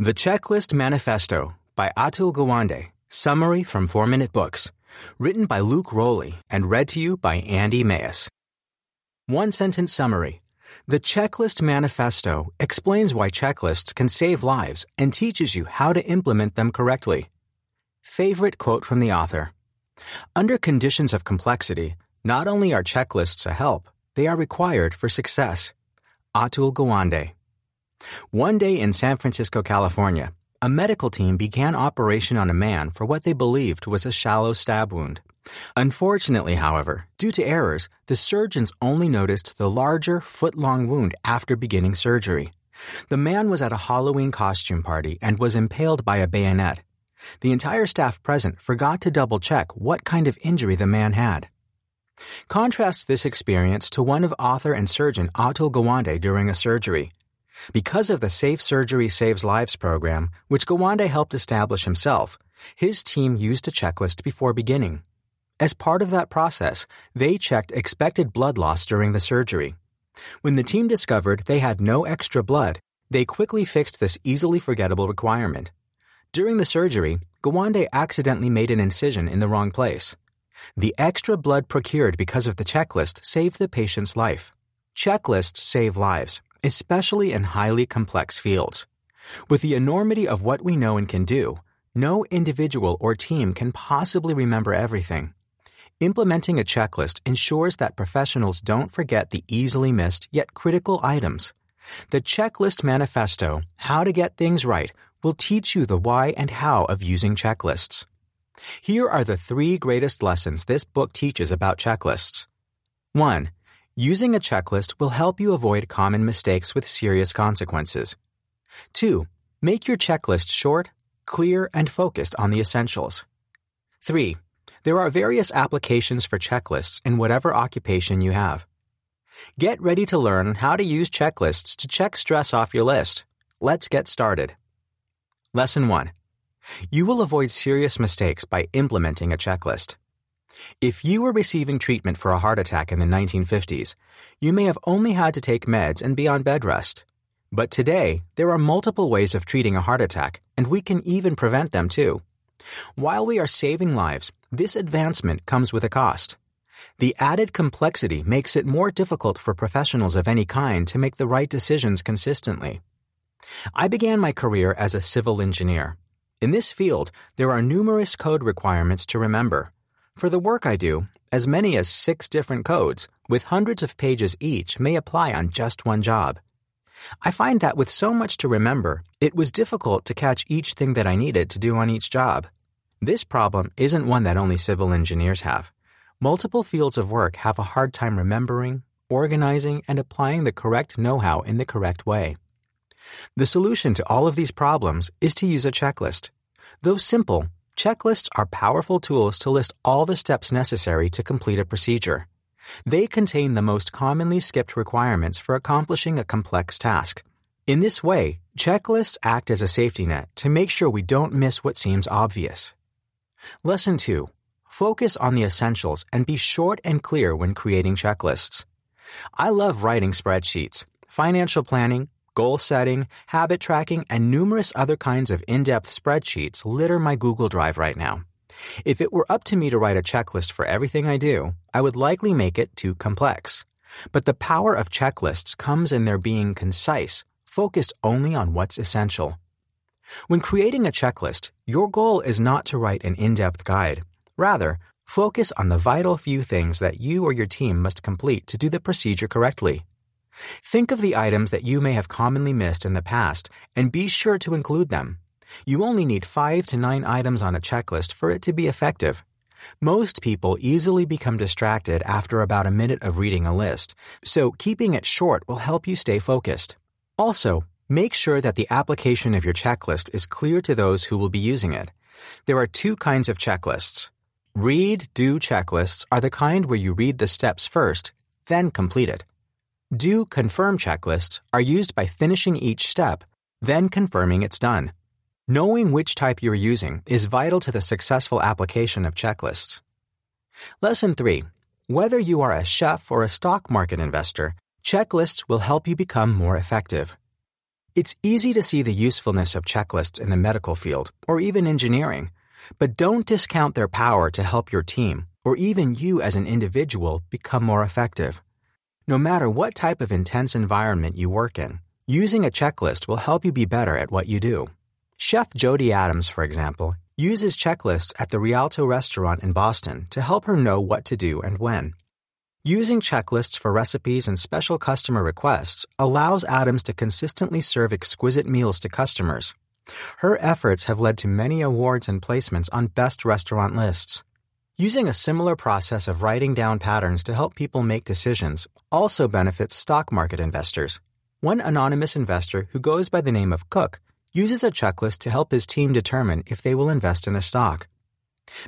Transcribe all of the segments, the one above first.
The Checklist Manifesto by Atul Gawande. Summary from 4 Minute Books. Written by Luke Rowley and read to you by Andy Mayes. One sentence summary. The Checklist Manifesto explains why checklists can save lives and teaches you how to implement them correctly. Favorite quote from the author. Under conditions of complexity, not only are checklists a help, they are required for success. Atul Gawande. One day in San Francisco, California, a medical team began operation on a man for what they believed was a shallow stab wound. Unfortunately, however, due to errors, the surgeons only noticed the larger, foot long wound after beginning surgery. The man was at a Halloween costume party and was impaled by a bayonet. The entire staff present forgot to double check what kind of injury the man had. Contrast this experience to one of author and surgeon Atul Gawande during a surgery. Because of the Safe Surgery Saves Lives program, which Gawande helped establish himself, his team used a checklist before beginning. As part of that process, they checked expected blood loss during the surgery. When the team discovered they had no extra blood, they quickly fixed this easily forgettable requirement. During the surgery, Gawande accidentally made an incision in the wrong place. The extra blood procured because of the checklist saved the patient's life. Checklists save lives, especially in highly complex fields. With the enormity of what we know and can do, no individual or team can possibly remember everything. Implementing a checklist ensures that professionals don't forget the easily missed yet critical items. The Checklist Manifesto, How to Get Things Right, will teach you the why and how of using checklists. Here are the three greatest lessons this book teaches about checklists. 1. Using a checklist will help you avoid common mistakes with serious consequences. 2. Make your checklist short, clear, and focused on the essentials. 3. There are various applications for checklists in whatever occupation you have. Get ready to learn how to use checklists to check stress off your list. Let's get started. Lesson 1. You will avoid serious mistakes by implementing a checklist. If you were receiving treatment for a heart attack in the 1950s, you may have only had to take meds and be on bed rest. But today, there are multiple ways of treating a heart attack, and we can even prevent them too. While we are saving lives, this advancement comes with a cost. The added complexity makes it more difficult for professionals of any kind to make the right decisions consistently. I began my career as a civil engineer. In this field, there are numerous code requirements to remember. For the work I do, as many as six different codes, with hundreds of pages each, may apply on just one job. I find that with so much to remember, it was difficult to catch each thing that I needed to do on each job. This problem isn't one that only civil engineers have. Multiple fields of work have a hard time remembering, organizing, and applying the correct know how in the correct way. The solution to all of these problems is to use a checklist. Though simple, checklists are powerful tools to list all the steps necessary to complete a procedure. They contain the most commonly skipped requirements for accomplishing a complex task. In this way, checklists act as a safety net to make sure we don't miss what seems obvious. Lesson 2. Focus on the essentials and be short and clear when creating checklists. I love writing spreadsheets, financial planning, goal setting, habit tracking, and numerous other kinds of in depth spreadsheets litter my Google Drive right now. If it were up to me to write a checklist for everything I do, I would likely make it too complex. But the power of checklists comes in their being concise, focused only on what's essential. When creating a checklist, your goal is not to write an in depth guide. Rather, focus on the vital few things that you or your team must complete to do the procedure correctly. Think of the items that you may have commonly missed in the past and be sure to include them. You only need five to nine items on a checklist for it to be effective. Most people easily become distracted after about a minute of reading a list, so keeping it short will help you stay focused. Also, make sure that the application of your checklist is clear to those who will be using it. There are two kinds of checklists. Read, do checklists are the kind where you read the steps first, then complete it. Do confirm checklists are used by finishing each step, then confirming it's done. Knowing which type you're using is vital to the successful application of checklists. Lesson 3. Whether you are a chef or a stock market investor, checklists will help you become more effective. It's easy to see the usefulness of checklists in the medical field or even engineering, but don't discount their power to help your team or even you as an individual become more effective. No matter what type of intense environment you work in, using a checklist will help you be better at what you do. Chef Jody Adams, for example, uses checklists at the Rialto restaurant in Boston to help her know what to do and when. Using checklists for recipes and special customer requests allows Adams to consistently serve exquisite meals to customers. Her efforts have led to many awards and placements on best restaurant lists. Using a similar process of writing down patterns to help people make decisions also benefits stock market investors. One anonymous investor who goes by the name of Cook uses a checklist to help his team determine if they will invest in a stock.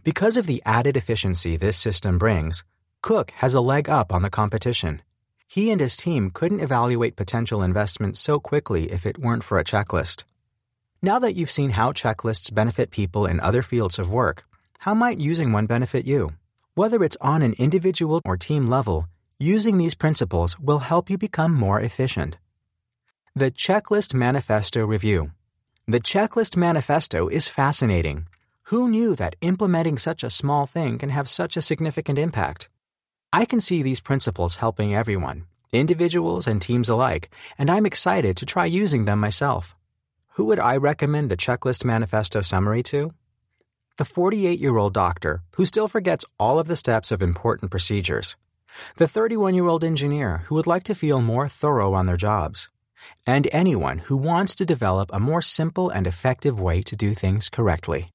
Because of the added efficiency this system brings, Cook has a leg up on the competition. He and his team couldn't evaluate potential investments so quickly if it weren't for a checklist. Now that you've seen how checklists benefit people in other fields of work, how might using one benefit you? Whether it's on an individual or team level, using these principles will help you become more efficient. The Checklist Manifesto Review The Checklist Manifesto is fascinating. Who knew that implementing such a small thing can have such a significant impact? I can see these principles helping everyone, individuals and teams alike, and I'm excited to try using them myself. Who would I recommend the Checklist Manifesto summary to? The 48 year old doctor who still forgets all of the steps of important procedures. The 31 year old engineer who would like to feel more thorough on their jobs. And anyone who wants to develop a more simple and effective way to do things correctly.